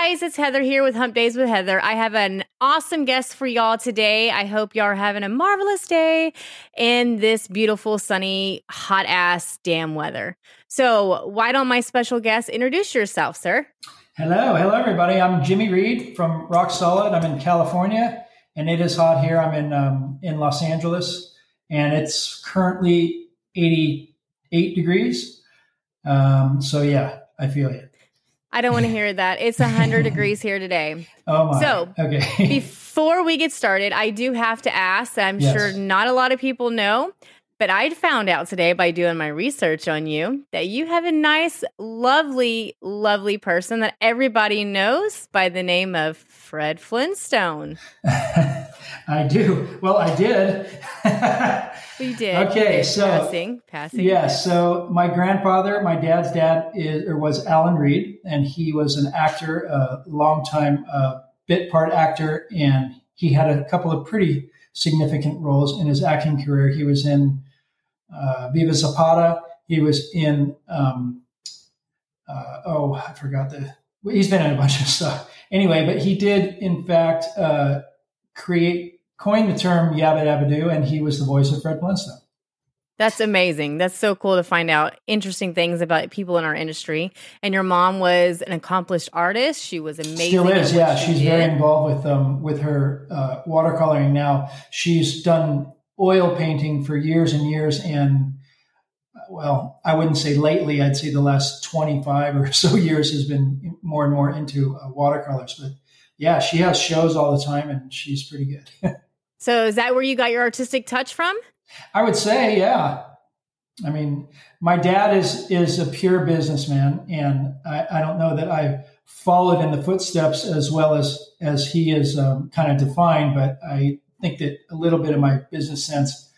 Guys, it's Heather here with Hump Days with Heather. I have an awesome guest for y'all today. I hope y'all are having a marvelous day in this beautiful, sunny, hot ass damn weather. So, why don't my special guest introduce yourself, sir? Hello, hello everybody. I'm Jimmy Reed from Rock Solid. I'm in California, and it is hot here. I'm in um, in Los Angeles, and it's currently 88 degrees. Um, so yeah, I feel you. I don't want to hear that. It's 100 degrees here today. Oh my. So, okay. before we get started, I do have to ask, I'm Yes. sure not a lot of people know, but I found out today by doing my research on you that you have a nice, lovely, lovely person that everybody knows by the name of Fred Flintstone. I do. Well, I did. We did. Okay, so- passing, passing. Yeah, so my grandfather, my dad's dad, is, or was Alan Reed, and he was an actor, a longtime uh, bit part actor, and he had a couple of pretty significant roles in his acting career. He was in uh, Viva Zapata. He was in, um, uh, oh, I forgot the. well, He's been in a bunch of stuff. Anyway, but he did, in fact, uh, create, coin the term Yabba Dabba Doo, and he was the voice of Fred Flintstone. That's amazing. That's so cool to find out interesting things about people in our industry. And your mom was an accomplished artist. She was amazing. Still is, yeah. she She's very involved with um with her uh, watercoloring now. She's done oil painting for years and years, and uh, well, I wouldn't say lately. I'd say the last twenty five or so years has been more and more into uh, watercolors. But yeah, she has shows all the time, and she's pretty good. So is that where you got your artistic touch from? I would say, yeah. I mean, my dad is is a pure businessman, and I, I don't know that I've followed in the footsteps as well as as he is um, kind of defined, but I think that a little bit of my business sense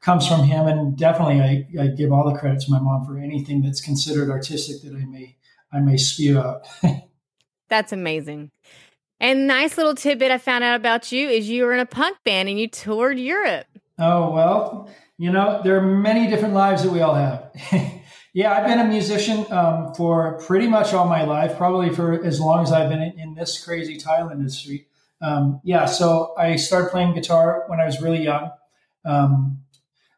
comes from him, and definitely I, I give all the credit to my mom for anything that's considered artistic that I may I may spew out. That's amazing. And nice little tidbit I found out about you is you were in a punk band and you toured Europe. Oh, well, you know, there are many different lives that we all have. yeah, I've been a musician um, for pretty much all my life, probably for as long as I've been in, in this crazy tile industry. Um, yeah, so I started playing guitar when I was really young. Um,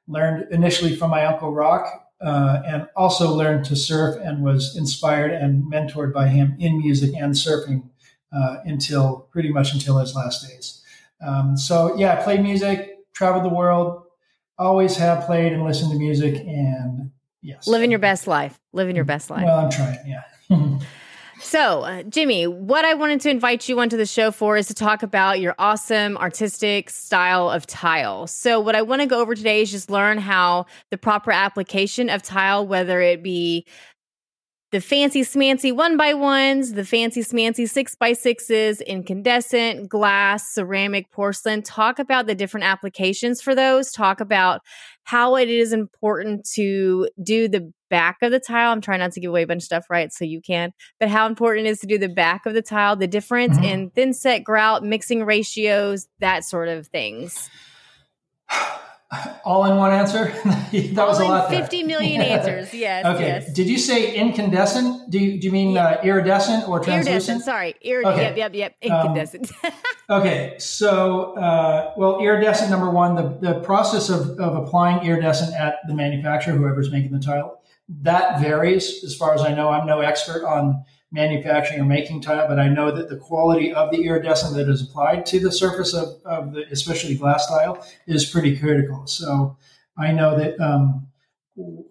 learned initially from my uncle Rock, uh, and also learned to surf and was inspired and mentored by him in music and surfing uh, until pretty much until his last days. Um, so yeah, I played music, traveled the world, always have played and listened to music, and yes, Living your best life. Living your best life. Well, I'm trying. Yeah. So, uh, Jimmy, what I wanted to invite you onto the show for is to talk about your awesome artistic style of tile. So, what I want to go over today is just learn how the proper application of tile, whether it be the fancy smancy one by ones, the fancy smancy six by sixes, incandescent, glass, ceramic, porcelain. Talk about the different applications for those. Talk about how it is important to do the back of the tile. I'm trying not to give away a bunch of stuff, right? So you can, but how important it is to do the back of the tile, the difference Mhm. in thin set, grout, mixing ratios, that sort of things. All in one answer. that was a lot. there. 50 million answers. Yes. Okay. Yes. Did you say incandescent? Do you, do you mean uh, iridescent or translucent? Iridescent. Sorry. Irid- Okay. Yep. Yep. Yep. Um, Incandescent. Okay, so uh, well, iridescent number one, the, the process of, of applying iridescent at the manufacturer, whoever's making the tile, that varies. As far as I know, I'm no expert on manufacturing or making tile, but I know that the quality of the iridescent that is applied to the surface of, of the, especially glass tile, is pretty critical. So I know that um,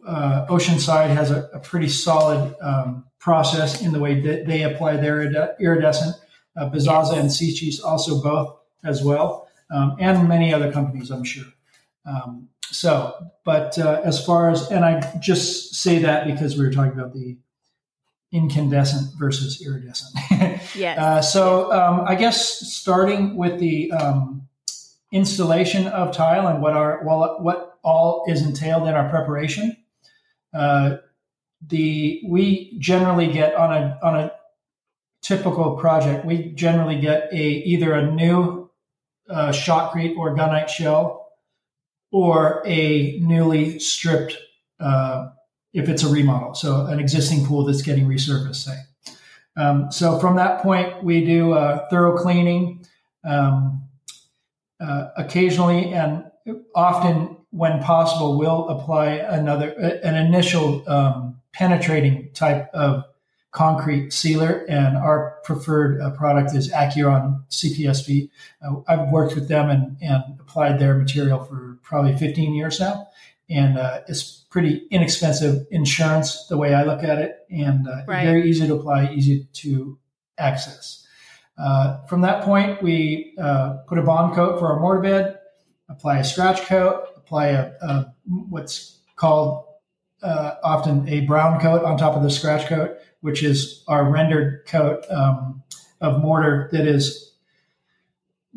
uh, Oceanside has a, a pretty solid um, process in the way that they apply their iridescent. Uh, Bisazza and Cheese also both as well, um, and many other companies, I'm sure. Um, so, but uh, as far as, and I just say that because we were talking about the incandescent versus iridescent. yes. Uh, so, um, I guess starting with the um, installation of tile and what our well, what all is entailed in our preparation. Uh, the we generally get on a on a typical project, we generally get a either a new uh, shotcrete or gunite shell, or a newly stripped uh, if it's a remodel, so an existing pool that's getting resurfaced, say. Um, so from that point, we do a thorough cleaning. Um, uh, occasionally and often when possible, we'll apply another an initial um, penetrating type of concrete sealer, and our preferred uh, product is Aquron CPSP. Uh, I've worked with them and, and, applied their material for probably 15 years now, and uh, it's pretty inexpensive insurance the way I look at it, and uh, right. very easy to apply, easy to access. Uh, from that point, we uh, put a bond coat for our mortar bed, apply a scratch coat, apply a, a what's called uh, often a brown coat on top of the scratch coat, which is our rendered coat um, of mortar that is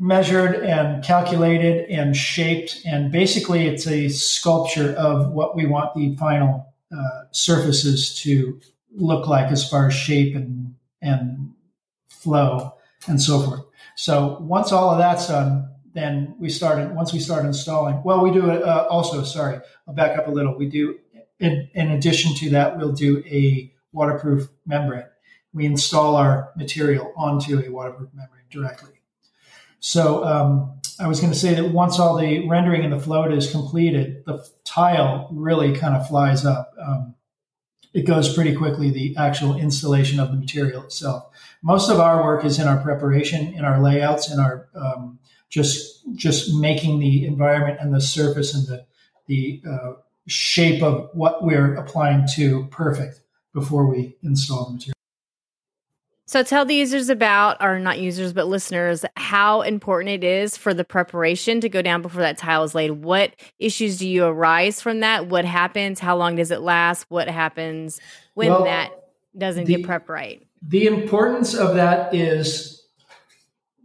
measured and calculated and shaped. And basically, it's a sculpture of what we want the final uh, surfaces to look like as far as shape and, and flow and so forth. So once all of that's done, then we started. Once we start installing, well, we do it uh, also. Sorry, I'll back up a little. We do, in, in addition to that, we'll do a waterproof membrane. We install our material onto a waterproof membrane directly. So um, I was going to say that once all the rendering and the float is completed, the tile really kind of flies up. Um, it goes pretty quickly, the actual installation of the material itself. Most of our work is in our preparation, in our layouts, in our um, just just making the environment and the surface and the the uh, shape of what we're applying to perfect before we install the material. So tell the users about, or not users, but listeners, how important it is for the preparation to go down before that tile is laid. What issues do you arise from that? What happens? How long does it last? What happens when well, that doesn't the, get prep right? The importance of that is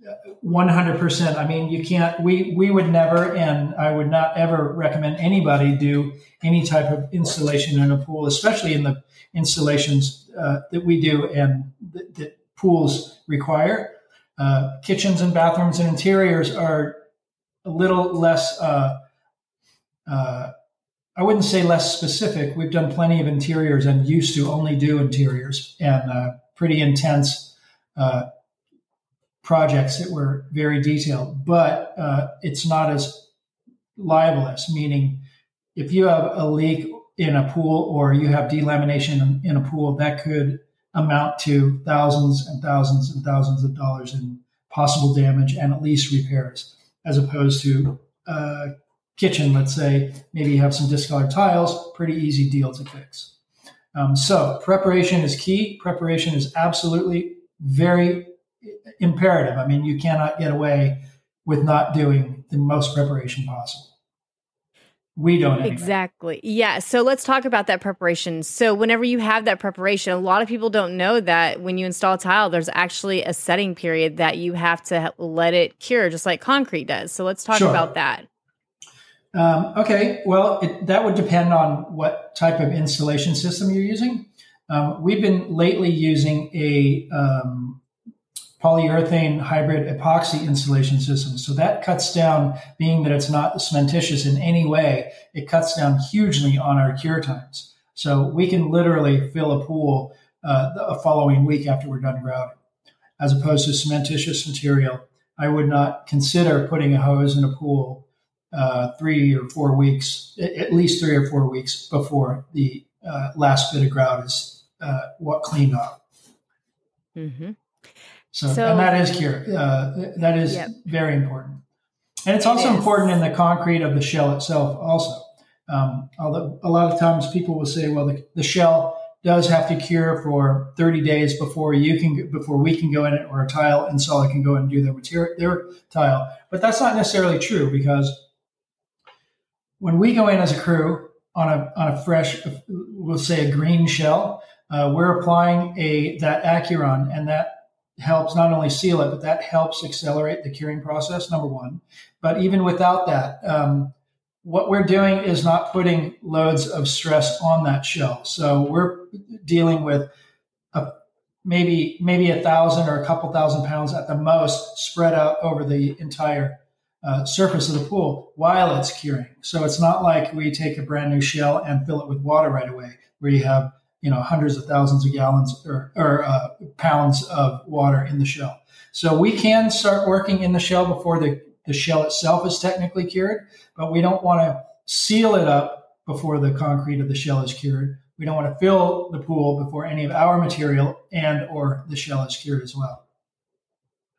uh, 100%. I mean, you can't, we, we would never, and I would not ever recommend anybody do any type of installation in a pool, especially in the installations uh, that we do and th- that pools require. Uh, kitchens and bathrooms and interiors are a little less, uh, uh, I wouldn't say less specific. We've done plenty of interiors and used to only do interiors and uh, pretty intense uh, projects that were very detailed, but it's not as libelous, meaning if you have a leak in a pool or you have delamination in a pool, that could amount to thousands and thousands and thousands of dollars in possible damage and at least repairs, as opposed to a kitchen, let's say, maybe you have some discolored tiles, pretty easy deal to fix. Um, so preparation is key. Preparation is absolutely very imperative. I mean, you cannot get away with not doing the most preparation possible we don't anyway. exactly. Yeah so let's talk about that preparation. So whenever you have that preparation a lot of people don't know that when you install tile there's actually a setting period that you have to let it cure just like concrete does. So let's talk sure. about that. Um, okay well it, that would depend on what type of installation system you're using. Um, we've been lately using a um, polyurethane hybrid epoxy insulation system. So that cuts down, being that it's not cementitious in any way, it cuts down hugely on our cure times. So we can literally fill a pool uh, the following week after we're done grouting. As opposed to cementitious material, I would not consider putting a hose in a pool uh, three or four weeks, at least three or four weeks before the uh, last bit of grout is uh, what cleaned up. Mm-hmm. So, so and that is cure. Uh, that is yep. very important. And it's also it important in the concrete of the shell itself, also. Um, although a lot of times people will say, well, the, the shell does have to cure for 30 days before you can before we can go in it or a tile installer can go and do their material their tile. But that's not necessarily true because when we go in as a crew on a on a fresh, we'll say a green shell, uh, we're applying a that Aquron, and that helps not only seal it, but that helps accelerate the curing process. Number one, but even without that, um, what we're doing is not putting loads of stress on that shell. So we're dealing with a, maybe maybe a thousand or a couple thousand pounds at the most spread out over the entire uh, surface of the pool while it's curing. So it's not like we take a brand new shell and fill it with water right away, where you have you know hundreds of thousands of gallons or, or uh, pounds of water in the shell. So we can start working in the shell before the, the shell itself is technically cured, but we don't want to seal it up before the concrete of the shell is cured. We don't want to fill the pool before any of our material and or the shell is cured as well.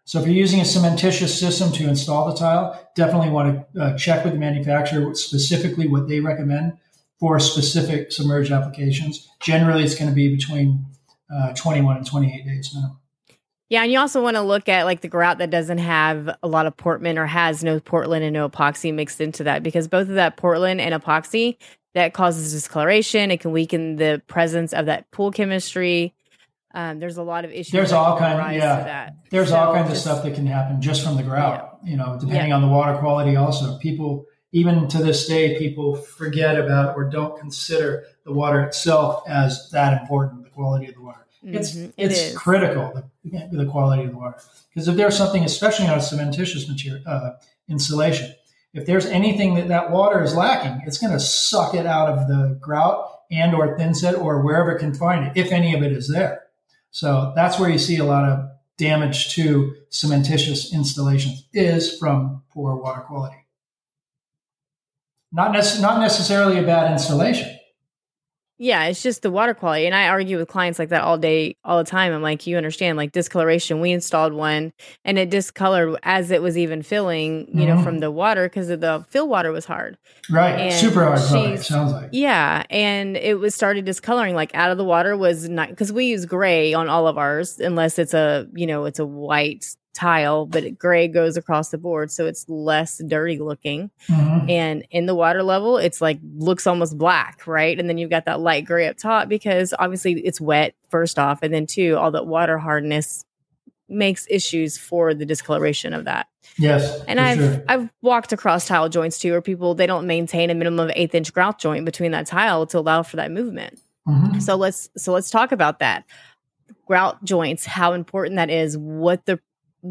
So if you're using a cementitious system to install the tile, definitely want to uh, check with the manufacturer specifically what they recommend for specific submerged applications. Generally, it's going to be between uh, 21 and 28 days minimum. Yeah, and you also want to look at like the grout that doesn't have a lot of Portland or has no Portland and no epoxy mixed into that because both of that Portland and epoxy that causes discoloration. It can weaken the presence of that pool chemistry. Um, there's a lot of issues. There's all kinds, yeah. There's so all kinds just, of stuff that can happen just from the grout. Yeah. You know, depending yeah. on the water quality. Also, people even to this day, people forget about or don't consider the water itself as that important. The quality of the water. It's mm-hmm. it's critical the, the, quality of the water because if there's something, especially on a cementitious material uh, insulation, if there's anything that that water is lacking, it's going to suck it out of the grout and or thinset or wherever it can find it, if any of it is there. So that's where you see a lot of damage to cementitious installations is from poor water quality. Not, nec- not necessarily a bad installation. Yeah, it's just the water quality. And I argue with clients like that all day, all the time. I'm like, you understand, like discoloration. We installed one and it discolored as it was even filling, you mm-hmm. know, from the water because the fill water was hard. Right. And Super hard product, sounds like. Yeah. And it was started discoloring, like out of the water was not because we use gray on all of ours, unless it's a, you know, it's a white tile, but gray goes across the board, so it's less dirty looking. Mm-hmm. And in the water level, it's like looks almost black, right? And then you've got that light gray up top because obviously it's wet first off, and then two, all that water hardness makes issues for the discoloration of that. Yes, and I've sure. I've walked across tile joints too, where people they don't maintain a minimum of eighth inch grout joint between that tile to allow for that movement. Mm-hmm. So let's so let's talk about that grout joints, how important that is, what the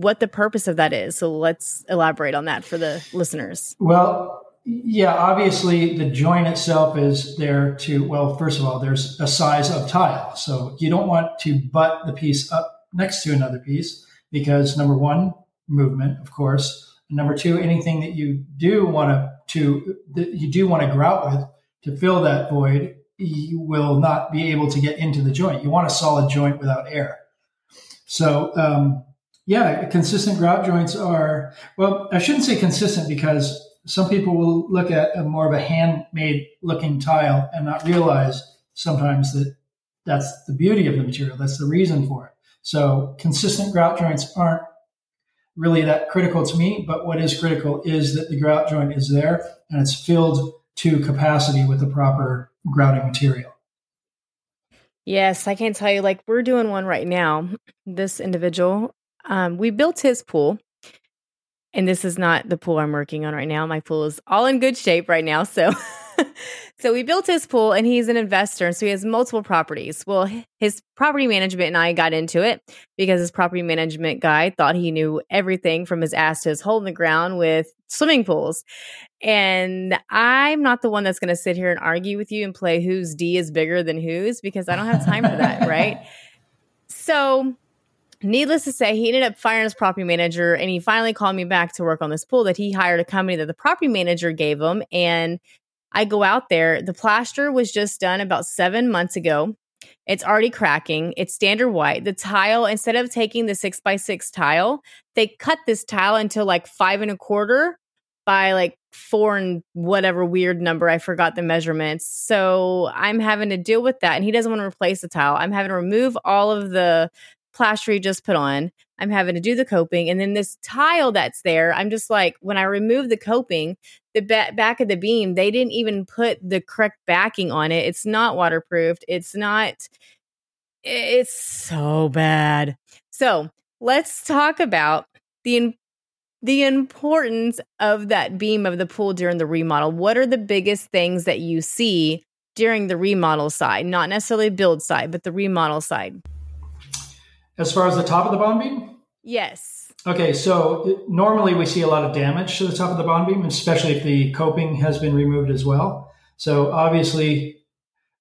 what the purpose of that is. So let's elaborate on that for the listeners. Well, yeah, obviously the joint itself is there to, well, first of all, there's a size of tile. So you don't want to butt the piece up next to another piece because number one, movement, of course. And number two, anything that you do want to, to that you do want to grout with to fill that void, you will not be able to get into the joint. You want a solid joint without air. So, um, yeah, consistent grout joints are, well, I shouldn't say consistent because some people will look at a more of a handmade looking tile and not realize sometimes that that's the beauty of the material. That's the reason for it. So consistent grout joints aren't really that critical to me, but what is critical is that the grout joint is there and it's filled to capacity with the proper grouting material. Yes, I can tell you, like, we're doing one right now. This individual um, we built his pool, and this is not the pool I'm working on right now. My pool is all in good shape right now. So, so we built his pool, and he's an investor, and so he has multiple properties. Well, his property management and I got into it because his property management guy thought he knew everything from his ass to his hole in the ground with swimming pools. And I'm not the one that's going to sit here and argue with you and play whose D is bigger than whose because I don't have time for that, right? So Needless to say, he ended up firing his property manager and he finally called me back to work on this pool that he hired a company that the property manager gave him. And I go out there. The plaster was just done about seven months ago. It's already cracking. It's standard white. The tile, instead of taking the six by six tile, they cut this tile into like five and a quarter by like four and whatever weird number. I forgot the measurements. So I'm having to deal with that. And he doesn't want to replace the tile. I'm having to remove all of the plaster he just put on. I'm having to do the coping. And then this tile that's there, I'm just like, when I remove the coping, the ba- back of the beam, they didn't even put the correct backing on it. It's not waterproofed. It's not, it's so bad. So let's talk about the the importance of that beam of the pool during the remodel. What are the biggest things that you see during the remodel side, not necessarily build side, but the remodel side? As far as the top of the bond beam? Yes. Okay, so it, normally we see a lot of damage to the top of the bond beam, especially if the coping has been removed as well. So obviously,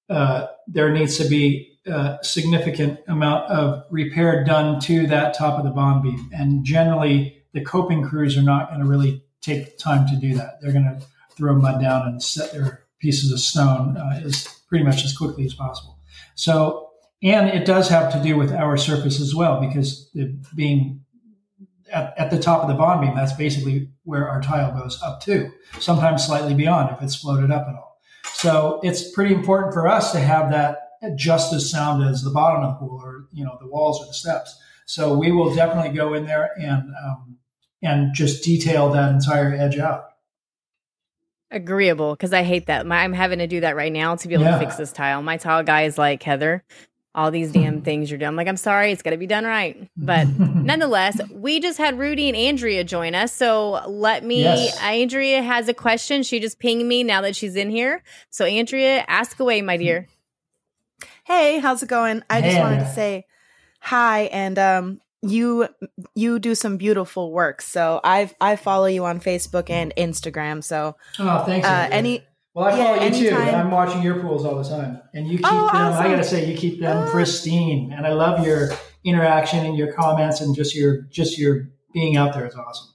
uh, there needs to be a significant amount of repair done to that top of the bond beam, and generally the coping crews are not going to really take time to do that. They're going to throw mud down and set their pieces of stone uh, as pretty much as quickly as possible. So, and it does have to do with our surface as well, because being at, at, the top of the bond beam, that's basically where our tile goes up to, sometimes slightly beyond if it's floated up at all. So it's pretty important for us to have that just as sound as the bottom of the pool or, you know, the walls or the steps. So we will definitely go in there and um, and just detail that entire edge out. Agreeable, because I hate that. My, I'm having to do that right now to be able yeah. to fix this tile. My tile guy is like, Heather, all these damn things you're doing. I'm like, I'm sorry, it's got to be done right. But nonetheless, we just had Rudy and Andrea join us. So let me, yes. Andrea has a question. She just pinged me now that she's in here. So, Andrea, ask away, my dear. Hey, how's it going? I hey, just wanted to say hi and um you you do some beautiful work. So I I follow you on Facebook and Instagram. So oh, thanks. Uh, any well, I follow yeah, you too. I'm watching your pools all the time, and you oh, keep oh, them. Awesome. I gotta say, you keep them ah. pristine, and I love your interaction and your comments and just your just your being out there is awesome.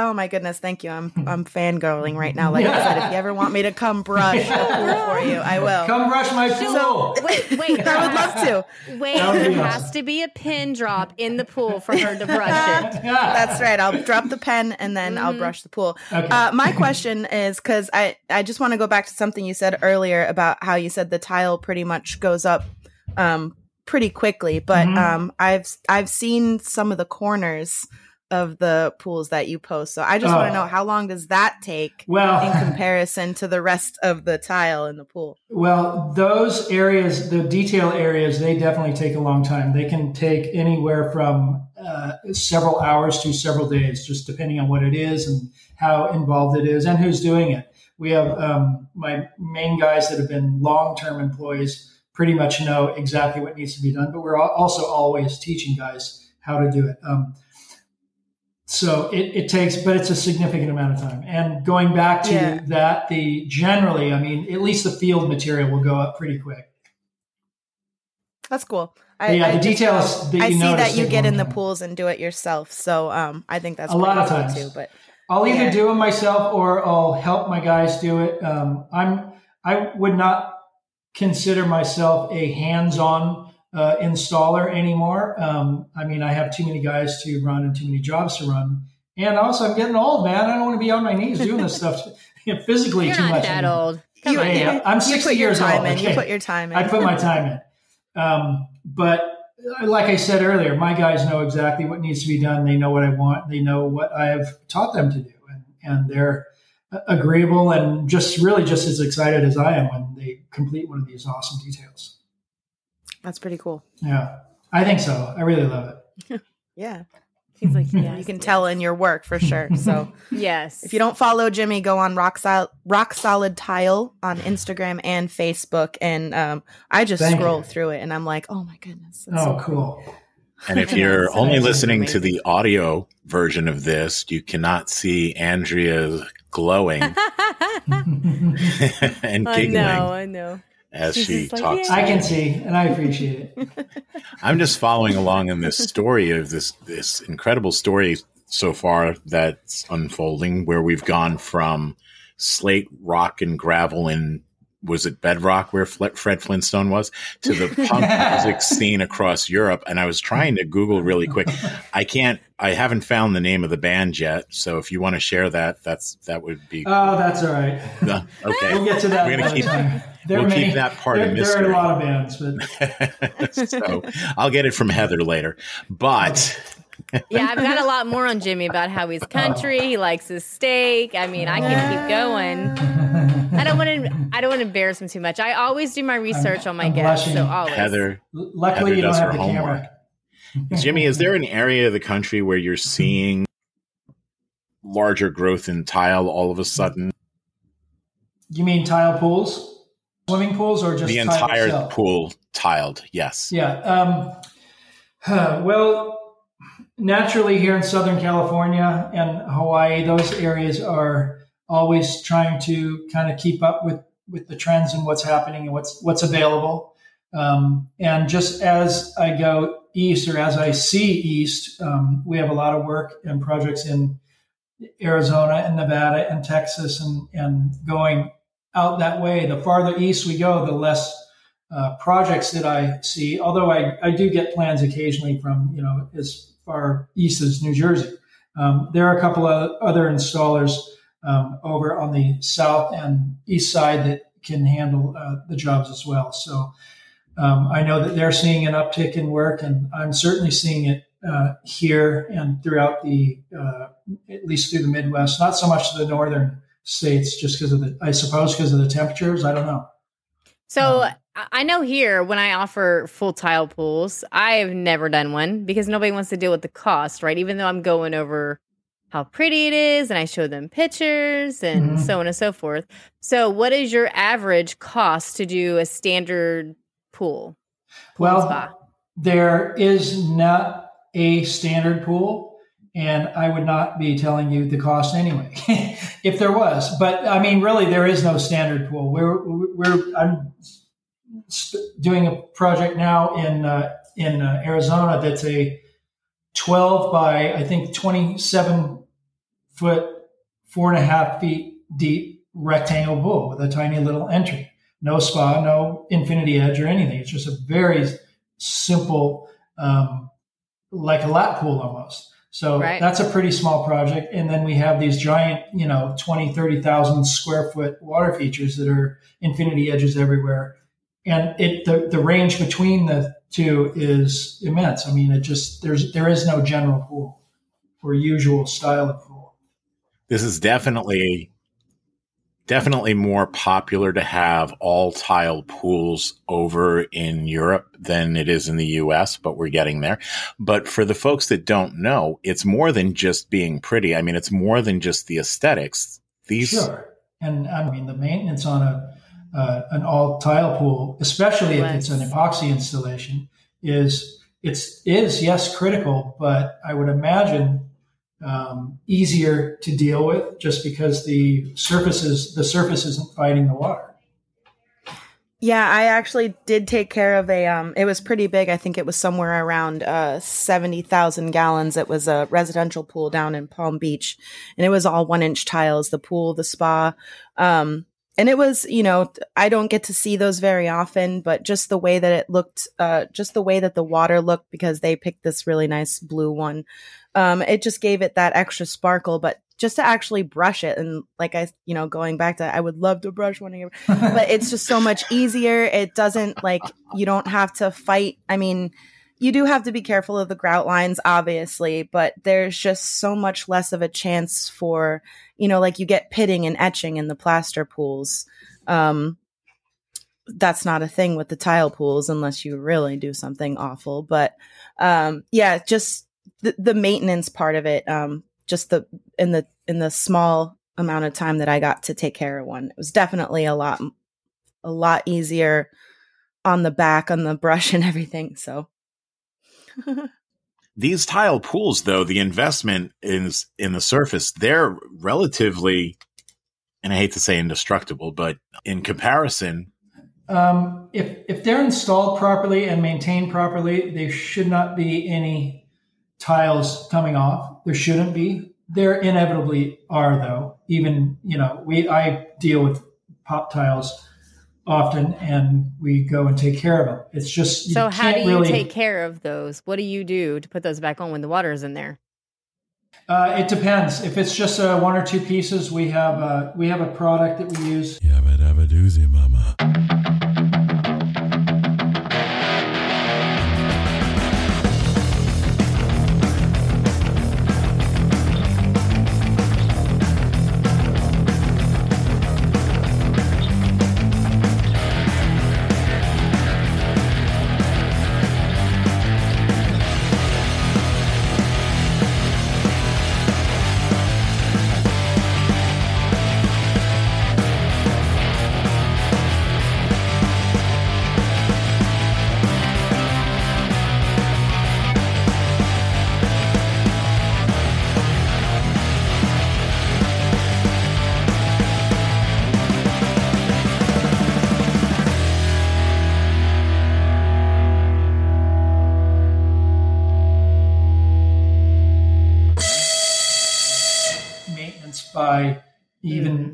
Oh my goodness, thank you. I'm I'm fangirling right now. Like I said, if you ever want me to come brush a pool for you, I will. Come brush my pool. So, wait, wait. I would love to. Wait, there has to be a pin drop in the pool for her to brush it. That's right. I'll drop the pen and then mm-hmm. I'll brush the pool. Okay. Uh, my question is because I I just want to go back to something you said earlier about how you said the tile pretty much goes up um, pretty quickly, but mm-hmm. um, I've I've seen some of the corners of the pools that you post. So I just want to know oh. how long does that take well, in comparison to the rest of the tile in the pool? Well, those areas, the detail areas, they definitely take a long time. They can take anywhere from uh, several hours to several days, just depending on what it is and how involved it is and who's doing it. We have um, my main guys that have been long term employees pretty much know exactly what needs to be done, but we're also always teaching guys how to do it. Um, so it, it takes, but it's a significant amount of time. And going back to yeah. that, the generally, I mean, at least the field material will go up pretty quick. That's cool. I, yeah, I the details. That I see that you get in the pools and do it yourself. So um, I think that's a lot of times too. But I'll either yeah. do it myself or I'll help my guys do it. Um, I'm I would not consider myself a hands-on uh, installer anymore. Um, I mean, I have too many guys to run and too many jobs to run. And also, I'm getting old, man. I don't want to be on my knees doing this stuff physically You're too not much. that anymore. old. Come you, on, yeah, I'm 60 years old. Okay. You put your time in. I put my time in. Um, but uh, like I said earlier, my guys know exactly what needs to be done. They know what I want. They know what I have taught them to do, and, and they're agreeable and just really just as excited as I am when they complete one of these awesome details. That's pretty cool. Yeah, I think so. I really love it. yeah. He's like, yeah, you can tell in your work for sure. So, yes. If you don't follow Jimmy, go on Rock, Sol- Rock Solid Tile on Instagram and Facebook. And um, I just Thank scroll you. through it and I'm like, oh my goodness. Oh, so cool. And if you're so only listening to the audio version of this, you cannot see Andrea glowing and giggling. I know, I know as She's she like, talks. I can see, and I appreciate it. I'm just following along in this story of this this incredible story so far that's unfolding, where we've gone from slate, rock, and gravel in was it Bedrock where Fred Flintstone was to the punk music scene across Europe. And I was trying to Google really quick. I can't. I haven't found the name of the band yet. So if you want to share that, that's that would be. Oh, that's all right. Okay, we'll get to that. We're gonna keep. There we'll many, keep that part there, of mystery. There are a lot of bands, but so I'll get it from Heather later. But. Yeah, I've got a lot more on Jimmy about how he's country. He likes his steak. I mean, I can keep going. I don't want to. I don't want to embarrass him too much. I always do my research I'm, on my I'm guests. blushing. So always. Heather. Luckily, Heather you don't does have her the homework. camera. Jimmy, is there an area of the country where you're seeing larger growth in tile all of a sudden? You mean tile pools, swimming pools, or just the entire itself? pool tiled? Yes. Yeah. Um, huh, well, naturally, here in Southern California and Hawaii, those areas are always trying to kind of keep up with with the trends and what's happening and what's what's available. Um, and just as I go east, or as I see east, um, we have a lot of work and projects in Arizona and Nevada and Texas, and and going out that way. The farther east we go, the less uh, projects that I see. Although I, I do get plans occasionally from you know as far east as New Jersey. Um, there are a couple of other installers um, over on the south and east side that can handle uh, the jobs as well. So um, I know that they're seeing an uptick in work, and I'm certainly seeing it uh, here and throughout the uh, at least through the Midwest. Not so much the northern states, just because of the I suppose because of the temperatures. I don't know. So Um, I know here when I offer full tile pools, I've never done one because nobody wants to deal with the cost, right? Even though I'm going over how pretty it is and I show them pictures and Mhm. so on and so forth. So, what is your average cost to do a standard pool? pool Well, spa? there is not a standard pool, and I would not be telling you the cost anyway if there was. But I mean, really, there is no standard pool. We're we're I'm doing a project now in uh, in uh, Arizona that's a 12 by I think 27 foot, four and a half feet deep rectangle pool with a tiny little entry. No spa, no infinity edge or anything. It's just a very simple, um, like a lap pool almost. So Right. that's a pretty small project. And then we have these giant, you know, 20, 30,000 square foot water features that are infinity edges everywhere. And it, the, the range between the two is immense. I mean, it just, there's, there is no general pool or usual style of pool. This is definitely definitely more popular to have all tile pools over in Europe than it is in the US, but we're getting there. But for the folks that don't know, it's more than just being pretty. I mean, it's more than just the aesthetics. These Sure. And I mean, the maintenance on a uh, an all tile pool, especially if it's an epoxy installation, is it's is yes critical, but I would imagine um, easier to deal with just because the surfaces the surface isn't fighting the water. Yeah, I actually did take care of a. Um, it was pretty big. I think it was somewhere around uh, seventy thousand gallons. It was a residential pool down in Palm Beach, and it was all one inch tiles. The pool, the spa, um, and it was. You know, I don't get to see those very often, but just the way that it looked, uh, just the way that the water looked, because they picked this really nice blue one. Um, it just gave it that extra sparkle, but just to actually brush it and like I, you know, going back to, I would love to brush one of your but it's just so much easier. It doesn't like you don't have to fight. I mean, you do have to be careful of the grout lines, obviously, but there's just so much less of a chance for, you know, like you get pitting and etching in the plaster pools. Um, that's not a thing with the tile pools unless you really do something awful. But um, yeah, just the, the maintenance part of it. Um, just the in the in the small amount of time that I got to take care of one, it was definitely a lot a lot easier on the back on the brush and everything. So these tile pools though, the investment is in the surface, they're relatively and I hate to say indestructible, but in comparison, Um, if if they're installed properly and maintained properly, there should not be any tiles coming off. There shouldn't be. There inevitably are, though. Even you know, we I deal with pop tiles often, and we go and take care of them. It's just so. How do you really, take care of those? What do you do to put those back on when the water is in there? Uh, it depends. If it's just uh, one or two pieces, we have uh, we have a product that we use. Yabba dabba doozy, mama.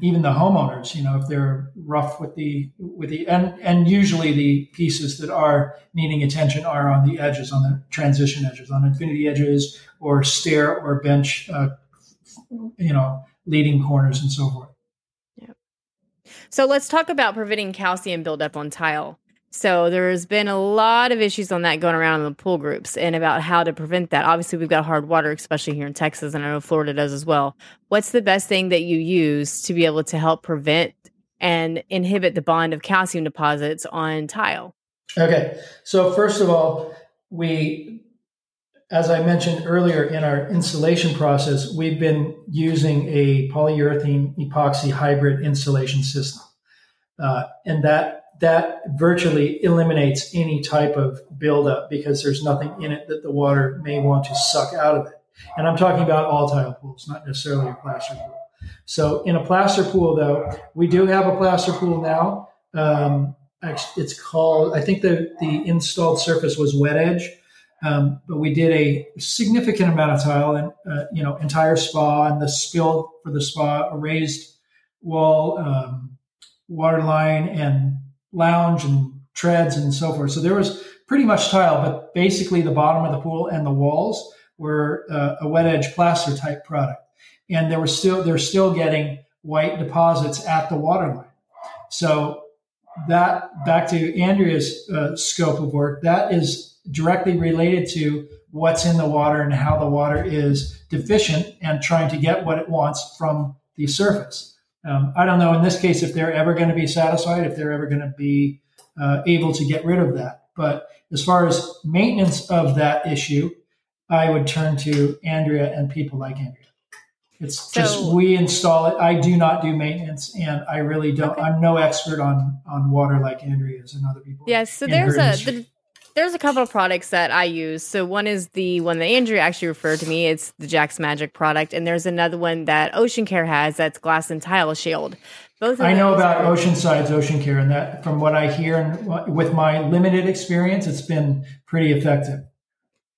Even the homeowners you know if they're rough with the with the and and usually the pieces that are needing attention are on the edges on the transition edges on infinity edges or stair or bench uh, you know leading corners and so forth. Yeah so let's talk about preventing calcium buildup on tile so there's been a lot of issues on that going around in the pool groups and about how to prevent that. Obviously, we've got hard water, especially here in Texas, and I know Florida does as well. What's the best thing that you use to be able to help prevent and inhibit the bond of calcium deposits on tile? Okay. So first of all, we as I mentioned earlier in our insulation process, we've been using a polyurethane epoxy hybrid insulation system. Uh, and that that virtually eliminates any type of buildup because there's nothing in it that the water may want to suck out of it. And I'm talking about all tile pools, not necessarily a plaster pool. So in a plaster pool, though, we do have a plaster pool now. Um, it's called, I think the, the installed surface was wet edge. Um, but we did a significant amount of tile and, uh, you know, entire spa and the spill for the spa, a raised wall, um, water line and lounge and treads and so forth. So there was pretty much tile, but basically the bottom of the pool and the walls were uh, a wet edge plaster type product. And there were still they're still getting white deposits at the waterline. So that back to Andrea's uh, scope of work, that is directly related to what's in the water and how the water is deficient and trying to get what it wants from the surface. Um, I don't know in this case if they're ever going to be satisfied, if they're ever going to be uh, able to get rid of that. But as far as maintenance of that issue, I would turn to Andrea and people like Andrea. It's so, just we install it. I do not do maintenance, and I really don't. Okay. I'm no expert on on water like Andrea is and other people. Yes, yeah, so there's a the, there's a couple of products that I use. So one is the one that Andrea actually referred to me. It's the Jack's Magic product, and there's another one that Ocean Care has that's glass and tile shield. Both. I know about are- Oceanside's Ocean Care, and that from what I hear and with my limited experience, it's been pretty effective.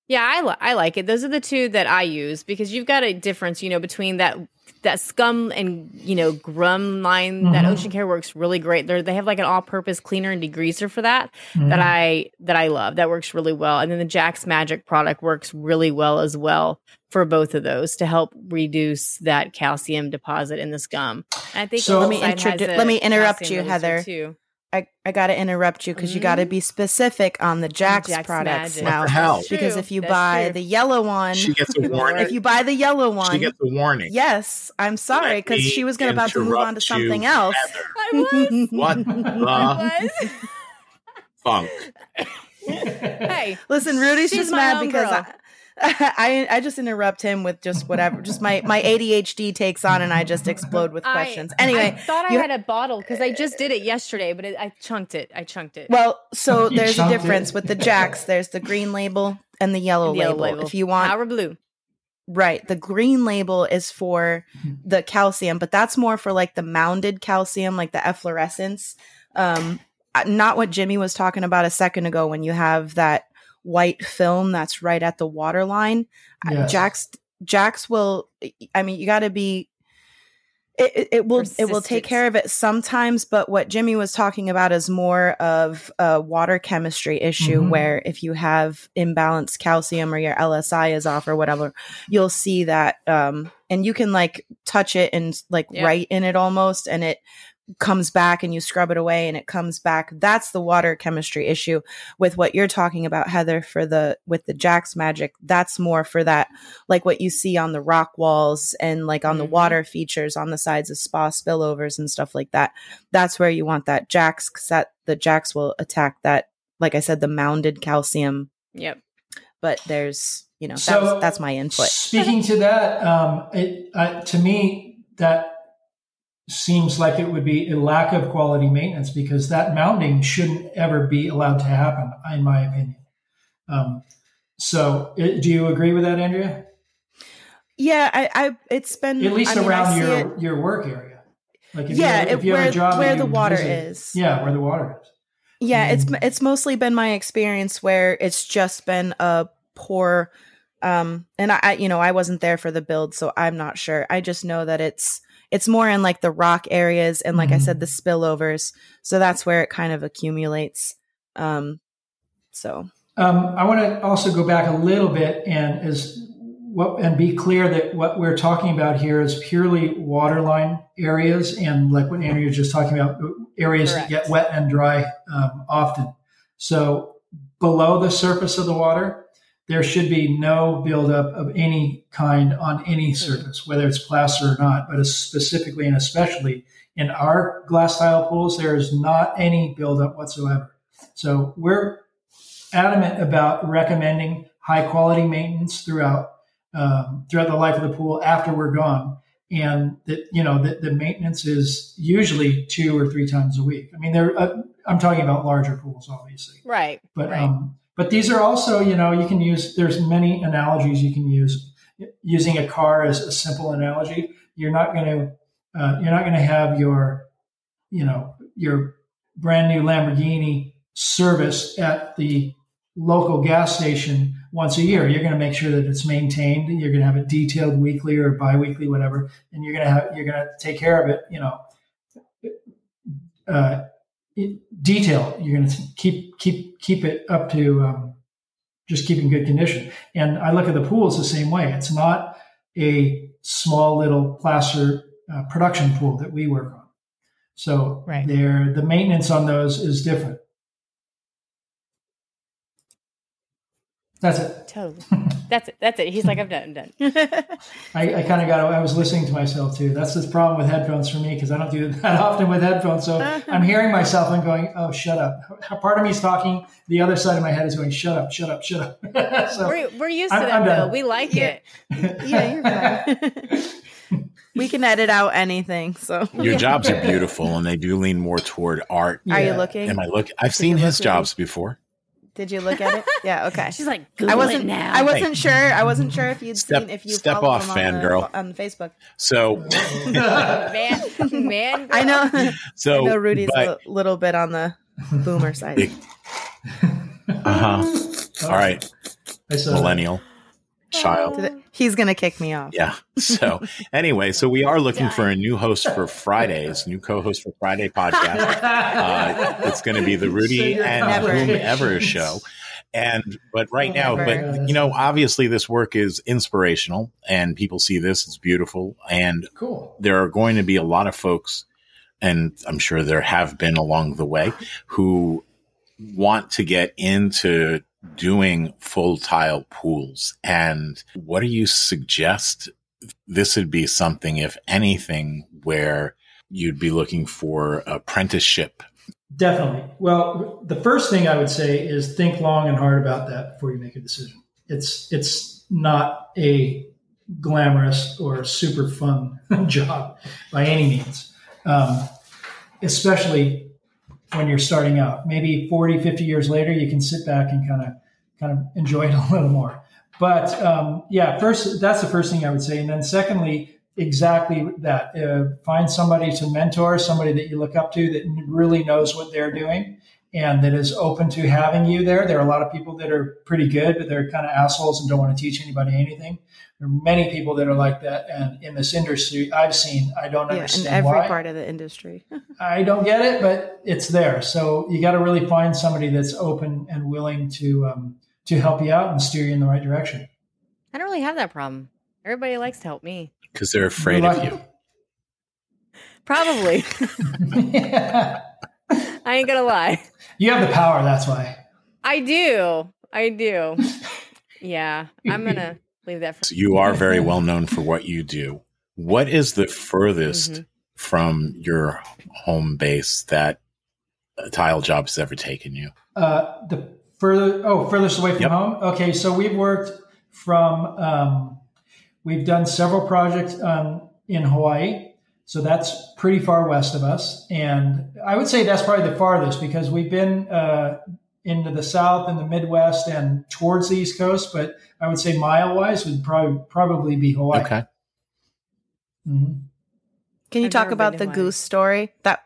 Yeah, I, li- I like it. Those are the two that I use because you've got a difference, you know, between that that scum and you know grum line mm-hmm. that Ocean Care works really great. They they have like an all purpose cleaner and degreaser for that mm-hmm. that I that I love. That works really well. And then the Jack's Magic product works really well as well for both of those to help reduce that calcium deposit in the scum. And I think so. Let me introduce. Let me interrupt you, Heather. Too. I, I got to interrupt you because mm-hmm. you got to be specific on the Jack's, Jack's products Magic. now. Hell? Because if you That's buy true. the yellow one, she gets a warning. If you buy the yellow one, she gets a warning. Yes, I'm sorry because she was going about to move on to something else. I was. what the funk? hey, listen, Rudy's just mad because I, I I just interrupt him with just whatever, just my my ADHD takes on, and I just explode with questions. I, anyway, I thought I had a bottle because I just did it yesterday, but it, I chunked it. I chunked it. Well, so there's a difference it. with the Jack's. There's the green label and the yellow, the yellow label. label. If you want power blue, right? The green label is for the calcium, but that's more for like the mounded calcium, like the efflorescence. Um, not what Jimmy was talking about a second ago when you have that white film that's right at the waterline. Yes. Jack's Jack's will I mean you got to be it, it will it will take care of it sometimes but what jimmy was talking about is more of a water chemistry issue mm-hmm. where if you have imbalanced calcium or your lsi is off or whatever you'll see that um and you can like touch it and like yeah. write in it almost and it comes back and you scrub it away and it comes back that's the water chemistry issue with what you're talking about heather for the with the jack's magic. That's more for that like what you see on the rock walls and like on mm-hmm. the water features on the sides of spa spillovers and stuff like that. That's where you want that jack's because that the jack's will attack that like i said the mounded calcium. Yep. But there's you know so that's, that's my input. speaking to that um it uh, to me that seems like it would be a lack of quality maintenance because that mounting shouldn't ever be allowed to happen, in my opinion. Um, so, it, do you agree with that, Andrea? Yeah, I, I it's been at least I around mean, your it, your work area. Like if yeah, you, if you where, have a job where the water visit, is. Yeah, where the water is. Yeah, mm-hmm. it's it's mostly been my experience where it's just been a poor um and I you know I wasn't there for the build so I'm not sure. I just know that it's it's more in like the rock areas and like mm-hmm. I said, the spillovers. So that's where it kind of accumulates. Um, so um, I want to also go back a little bit and as what and be clear that what we're talking about here is purely waterline areas and like what Andrea was just talking about areas Correct. that get wet and dry um, often. So below the surface of the water, there should be no buildup of any kind on any hmm. surface, whether it's plaster or not, but specifically and especially in our glass tile pools, there is not any buildup whatsoever. So we're adamant about recommending high quality maintenance throughout um, throughout the life of the pool after we're gone, and that you know the, the maintenance is usually two or three times a week. I mean, there uh, I'm talking about larger pools, obviously, right? But right. Um, but these are also, you know, you can use, there's many analogies you can use. Using a car as a simple analogy, you're not going to, uh, you're not going to have your, you know, your brand new Lamborghini service at the local gas station once a year. You're going to make sure that it's maintained. You're going to have it detailed weekly or biweekly, whatever, and you're going to have you're going to take care of it. You know, uh, detail. You're going to keep keep keep it up to um, just keeping good condition. And I look at the pools the same way. It's not a small little plaster uh, production pool that we work on. So right. there, the maintenance on those is different. That's it. Totally. That's it. That's it. He's like, I'm done. I'm done. I, I kind of got. I was listening to myself too. That's the problem with headphones for me because I don't do that often with headphones. So uh-huh. I'm hearing myself and going, "Oh, shut up." Part of me is talking. The other side of my head is going, "Shut up, shut up, shut up." so we're, we're used to I'm, that, Bill. We like yeah. it. yeah, you're fine. we can edit out anything. So your jobs are beautiful, and they do lean more toward art. Are yeah. you looking? Am I looking? I've seen his jobs before. Did you look at it? Yeah. Okay. She's like, Google I wasn't. now. I wasn't sure. I wasn't sure if you'd step, seen if you step off, fangirl, on, on Facebook. So, man, man, I know. So, I know Rudy's but, a little bit on the boomer side. uh huh. All right, millennial child. He's going to kick me off. Yeah. So anyway, so we are looking for a new host for Fridays, new co-host for Friday podcast. Uh, it's going to be the Rudy and whomever show. And but right now, but you know, obviously this work is inspirational, and people see this It's beautiful, and cool. There are going to be a lot of folks, and I'm sure there have been along the way, who want to get into doing full tile pools. And what do you suggest? This would be something, if anything, where you'd be looking for apprenticeship. Definitely. Well, the first thing I would say is think long and hard about that before you make a decision. It's it's not a glamorous or super fun job by any means, um, especially when you're starting out. Maybe 40, 50 years later, you can sit back and kind of kind of enjoy it a little more. But um, yeah, first that's the first thing I would say, and then secondly, exactly that. Uh, find somebody to mentor, somebody that you look up to that really knows what they're doing, and that is open to having you there. There are a lot of people that are pretty good, but they're kind of assholes and don't want to teach anybody anything. There are many people that are like that, and in this industry, I've seen. I don't yeah, understand in every why. part of the industry. I don't get it, but it's there. So you got to really find somebody that's open and willing to um, to help you out and steer you in the right direction. I don't really have that problem. Everybody likes to help me. Because they're afraid You're of you. Probably. I ain't gonna lie. You have the power. That's why. I do. I do. Yeah. I'm gonna leave that for So you are very well known for what you do. What is the furthest Mhm. from your home base that a tile job has ever taken you? Uh, the further oh furthest away from Yep. home. Okay, so we've worked from um, we've done several projects um, in Hawaii, so that's pretty far west of us, and I would say that's probably the farthest because we've been uh, into the south and the Midwest and towards the East Coast, but I would say mile wise would probably probably be Hawaii. Okay. Mhm. Can you I've talk about the Hawaii. goose story? That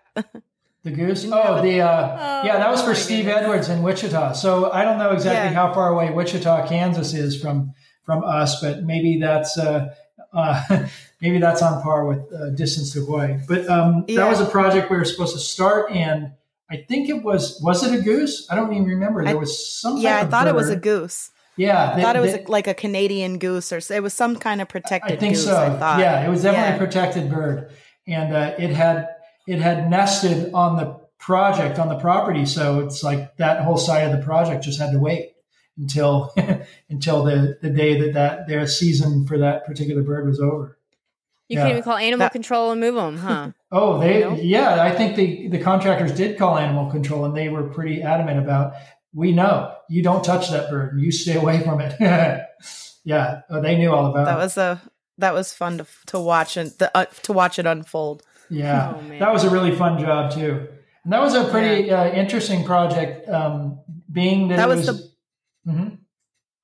The goose? Didn't you have Oh, the uh, Oh, yeah, that was for Steve goodness. Edwards in Wichita. So I don't know exactly Yeah. how far away Wichita, Kansas is from from us, but maybe that's uh, uh, maybe that's on par with uh, distance to Hawaii. But um, Yeah. that was a project we were supposed to start, and I think it was was it a goose? I don't even remember. There was some. yeah, I thought it was a goose. Yeah, I that- thought it was a, like a Canadian goose, or it was some kind of protected. I think goose, so. I thought. Yeah, it was definitely Yeah. a protected bird, and uh, it had it had nested on the project on the property. So it's like that whole side of the project just had to wait until until the the day that that their season for that particular bird was over. You Yeah. can even call animal That- control and move them, huh? Oh, they Nope. yeah, I think the the contractors did call animal control, and they were pretty adamant about. We know you don't touch that bird, and you stay away from it. yeah, oh, they knew all about that it. was a that was fun to to watch and the, uh, to watch it unfold. Yeah, Oh, that was a really fun job too, and that was a pretty uh, interesting project. Um, being that, That it was was, Mhm.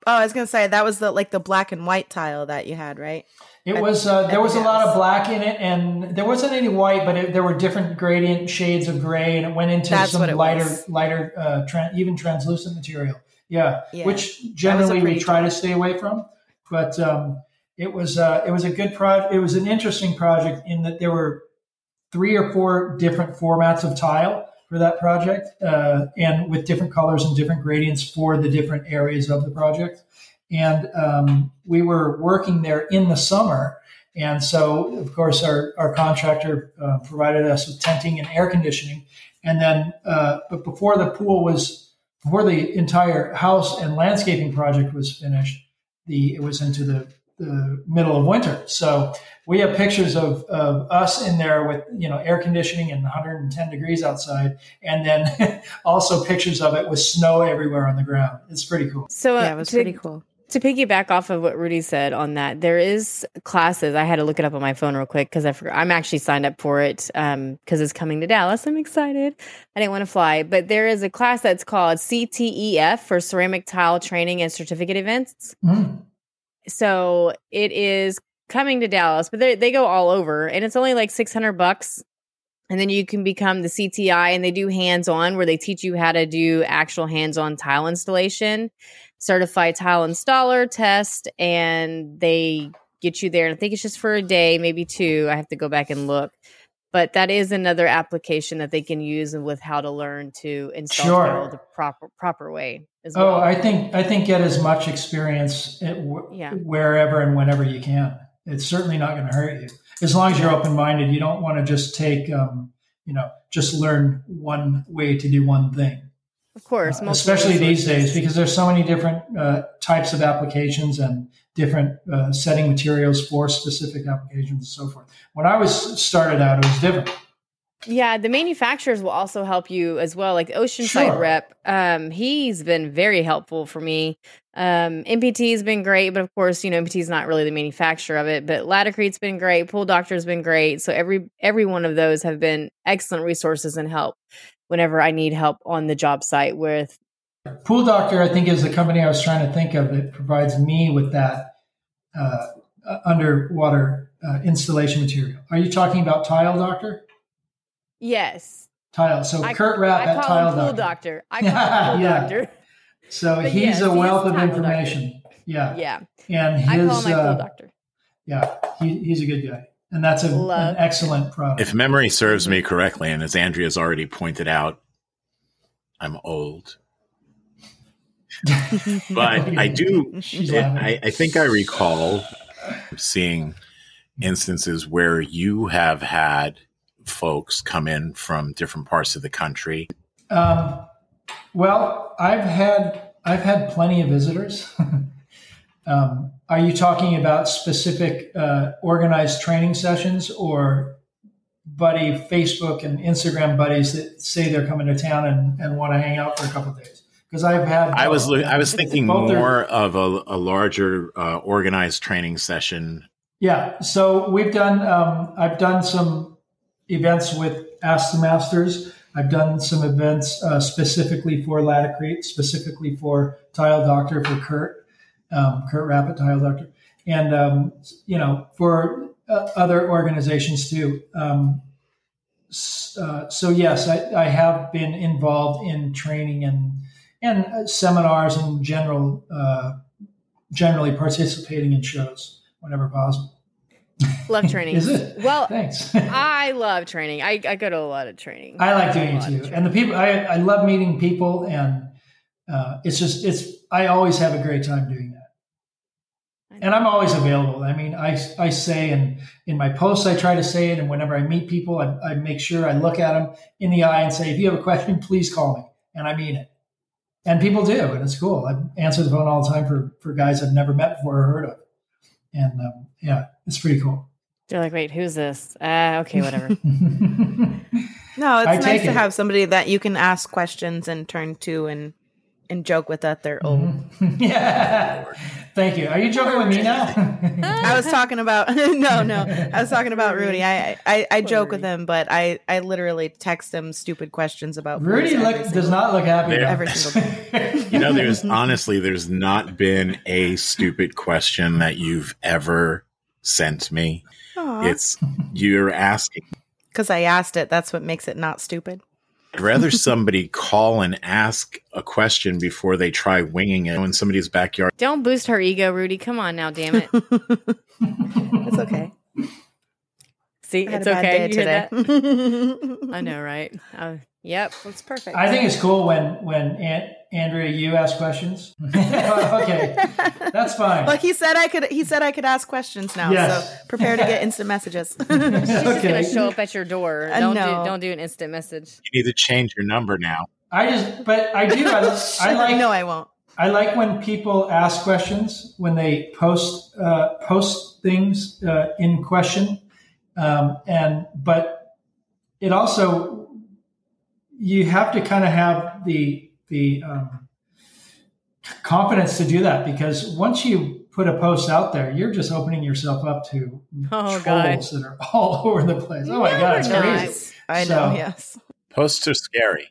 Oh, I was gonna say that was the like the black and white tile that you had, right? it was uh, there was a lot of black in it, and there wasn't any white, but it, there were different gradient shades of gray, and it went into That's some lighter, was. lighter, uh, tran even translucent material. Yeah, Yeah. which generally we try to stay away from, but um, it was uh, it was a good project. It was an interesting project in that there were three or four different formats of tile for that project, uh, and with different colors and different gradients for the different areas of the project. And um, we were working there in the summer. And so, of course, our, our contractor uh, provided us with tenting and air conditioning. And then, uh, but before the pool was, before the entire house and landscaping project was finished, the it was into the, the middle of winter. So we have pictures of, of us in there with you know air conditioning and 110 degrees outside, and then also pictures of it with snow everywhere on the ground. It's pretty cool. So uh, yeah, it was to, pretty cool. to piggyback off of what Rudy said on that, there is classes. I had to look it up on my phone real quick because I forgot. I'm actually signed up for it because it's coming to Dallas. I'm excited. I didn't want to fly, but there is a class that's called CTEF for Ceramic Tile Training and Certificate Events. Mm. So it is coming to Dallas, but they they go all over, and it's only like six hundred bucks. And then you can become the CTI, and they do hands on, where they teach you how to do actual hands on tile installation, certified tile installer test, and they get you there. And I think it's just for a day, maybe two. I have to go back and look. But that is another application that they can use with how to learn to install Sure. the proper proper way. As Oh, well. I think I think get as much experience at wh- Yeah. wherever and whenever you can. It's certainly not going to hurt you as long as you're open minded. You don't want to just take, um, you know, just learn one way to do one thing. of course, Uh, especially these days because there's so many different uh, types of applications and different uh, setting materials for specific applications and so forth. When I was started out, it was different. Yeah, the manufacturers will also help you as well. Like Oceanside Sure. rep, um, he's been very helpful for me. Um, NPT has been great, but of course, you know, NPT is not really the manufacturer of it. But Laticrete's been great. Pool Doctor's been great. So every every one of those have been excellent resources and help whenever I need help on the job site with. Pool Doctor, I think, is the company I was trying to think of that provides me with that uh, underwater uh, installation material. Are you talking about Tile Doctor? Yes, tile. So I, Kurt Rapp I at call Tile him pool Doctor. doctor. I call him pool Yeah. doctor. So But he's yes, a wealth is of Tile Doctor. information. Yeah. Yeah, And his, I call him my uh, pool doctor. yeah, he, he's a good guy. And that's a, an excellent product. If memory serves me correctly, and as Andrea's already pointed out, I'm old. but I do. It- I, I think I recall seeing instances where you have had folks come in from different parts of the country. Um, well, I've had I've had plenty of visitors. um, are you talking about specific uh, organized training sessions or buddy Facebook and Instagram buddies that say they're coming to town and, and want to hang out for a couple days? Because I've had I was lo- I was thinking Both are- more of a, a larger uh, organized training session. Yeah, so we've done. Um, I've done some events with Ask the Masters. I've done some events uh, specifically for Laticrete, specifically for Tile Doctor for Kurt, um, Kurt Rapid Tile Doctor, and um, you know for uh, other organizations too. Um, uh, so yes, I, I have been involved in training and and uh, seminars and general uh, generally participating in shows whenever possible. Love training. Is it? Well, Thanks. I love training. I, I go to a lot of training. I like doing it too, and the people I, I love meeting people, and uh, it's just it's I always have a great time doing that, and I'm always available. I mean, I I say and in my posts I try to say it, and whenever I meet people, I, I make sure I look at them in the eye and say, if you have a question, please call me, and I mean it. And people do, and it's cool. I answer the phone all the time for for guys I've never met before or heard of, and um, yeah, it's pretty cool. They're like, wait, who's this? Uh, okay, whatever. No, it's I nice to it. have somebody that you can ask questions and turn to and and joke with that they're old. Mm-hmm. yeah. Thank you. Are you joking with me now? I was talking about no, no. I was talking about Rudy. I I, I joke with him, but I I literally text him stupid questions about Rudy look, single- does not look happy. There- every single day. You know, there's honestly, there's not been a stupid question that you've ever sent me. It's you're asking. Because I asked it. That's what makes it not stupid. I'd rather somebody call and ask a question before they try winging it in somebody's backyard. Don't boost her ego, Rudy. Come on now, damn it. It's okay. See, it's okay. day You hear today. that? I know, right? Uh, yep. that's perfect. I think it's cool when when Aunt Andrea you ask questions. okay, that's fine. Well, he said I could. He said I could ask questions now. Yes. So prepare to get instant messages. She's just gonna show up at your door. Uh, Don't no. do don't do an instant message. You need to change your number now. I just, but I do. I, I like. no, I won't. I like when people ask questions when they post uh, post things uh, in question, um, and but it also you have to kind of have the the um, confidence to do that because once you put a post out there, you're just opening yourself up to Oh, trolls that are all over the place. Oh my god, it's Never crazy. not. I So- know. Yes. Posts are scary.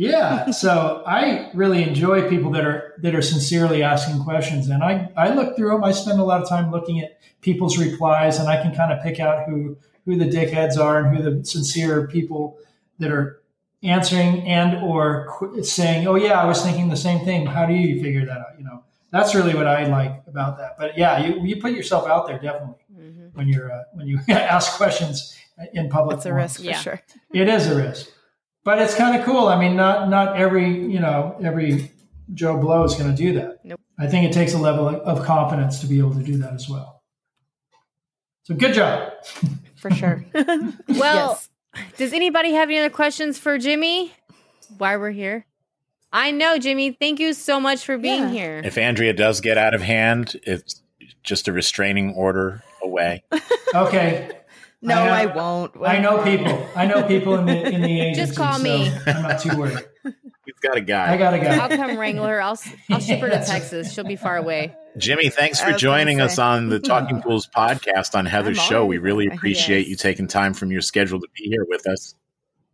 Yeah, so I really enjoy people that are that are sincerely asking questions, and I I look through them. I spend a lot of time looking at people's replies, and I can kind of pick out who who the dickheads are and who the sincere people that are answering and or qu- saying, "Oh yeah, I was thinking the same thing." How do you figure that out? You know, that's really what I like about that. But yeah, you you put yourself out there definitely when you're uh, when you ask questions in public. It's a forums. risk for Yeah. sure. It is a risk, but it's kind of cool. I mean, not not every you know every Joe Blow is going to do that. Nope. I think it takes a level of confidence to be able to do that as well. So good job. For sure. Well, Yes. Does anybody have any other questions for Jimmy? Why we're here? I know, Jimmy. Thank you so much for being Yeah. here. If Andrea does get out of hand, it's just a restraining order away. Okay, No, I, uh, I, won't. I know people. I know people in the in the agency. Just call so me. I'm not too worried. You've got a guy. I got a guy. I'll come wrangle her. I'll s- I'll ship her to Texas. She'll be far away. Jimmy, thanks for joining us on the Talking Pools podcast on Heather's show. We really appreciate Yes. you taking time from your schedule to be here with us.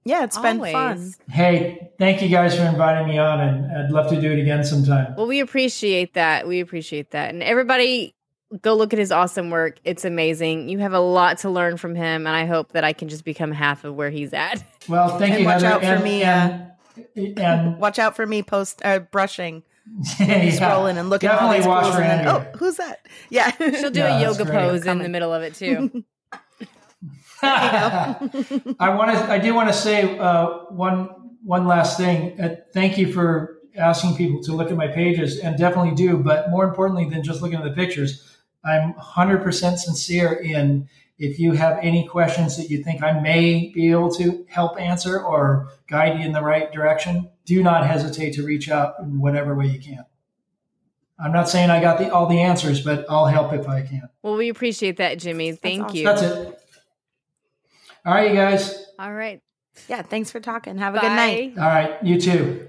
Yeah, it's been Always. fun. Hey, thank you guys for inviting me on, and I'd love to do it again sometime. Well, we appreciate that. We appreciate that. And everybody go look at his awesome work. It's amazing. You have a lot to learn from him, and I hope that I can just become half of where he's at. Well, thank And you. watch Heather. out for and, me, And, and Watch out for me post uh, brushing, yeah, scrolling and looking at all definitely these watch pools for and oh, who's that? Yeah. She'll do Yeah, a yoga great. pose in the middle of it too. I want to. I do want to say uh, one one last thing. Uh, thank you for asking people to look at my pages, and definitely do. But more importantly than just looking at the pictures, I'm 100% sincere in if you have any questions that you think I may be able to help answer or guide you in the right direction. Do not hesitate to reach out in whatever way you can. I'm not saying I got the, all the answers, but I'll help if I can. well, we appreciate that, Jimmy. Thank awesome. you. That's it. All right, you guys. All right. yeah. Thanks for talking. Have a good night. All right, you too.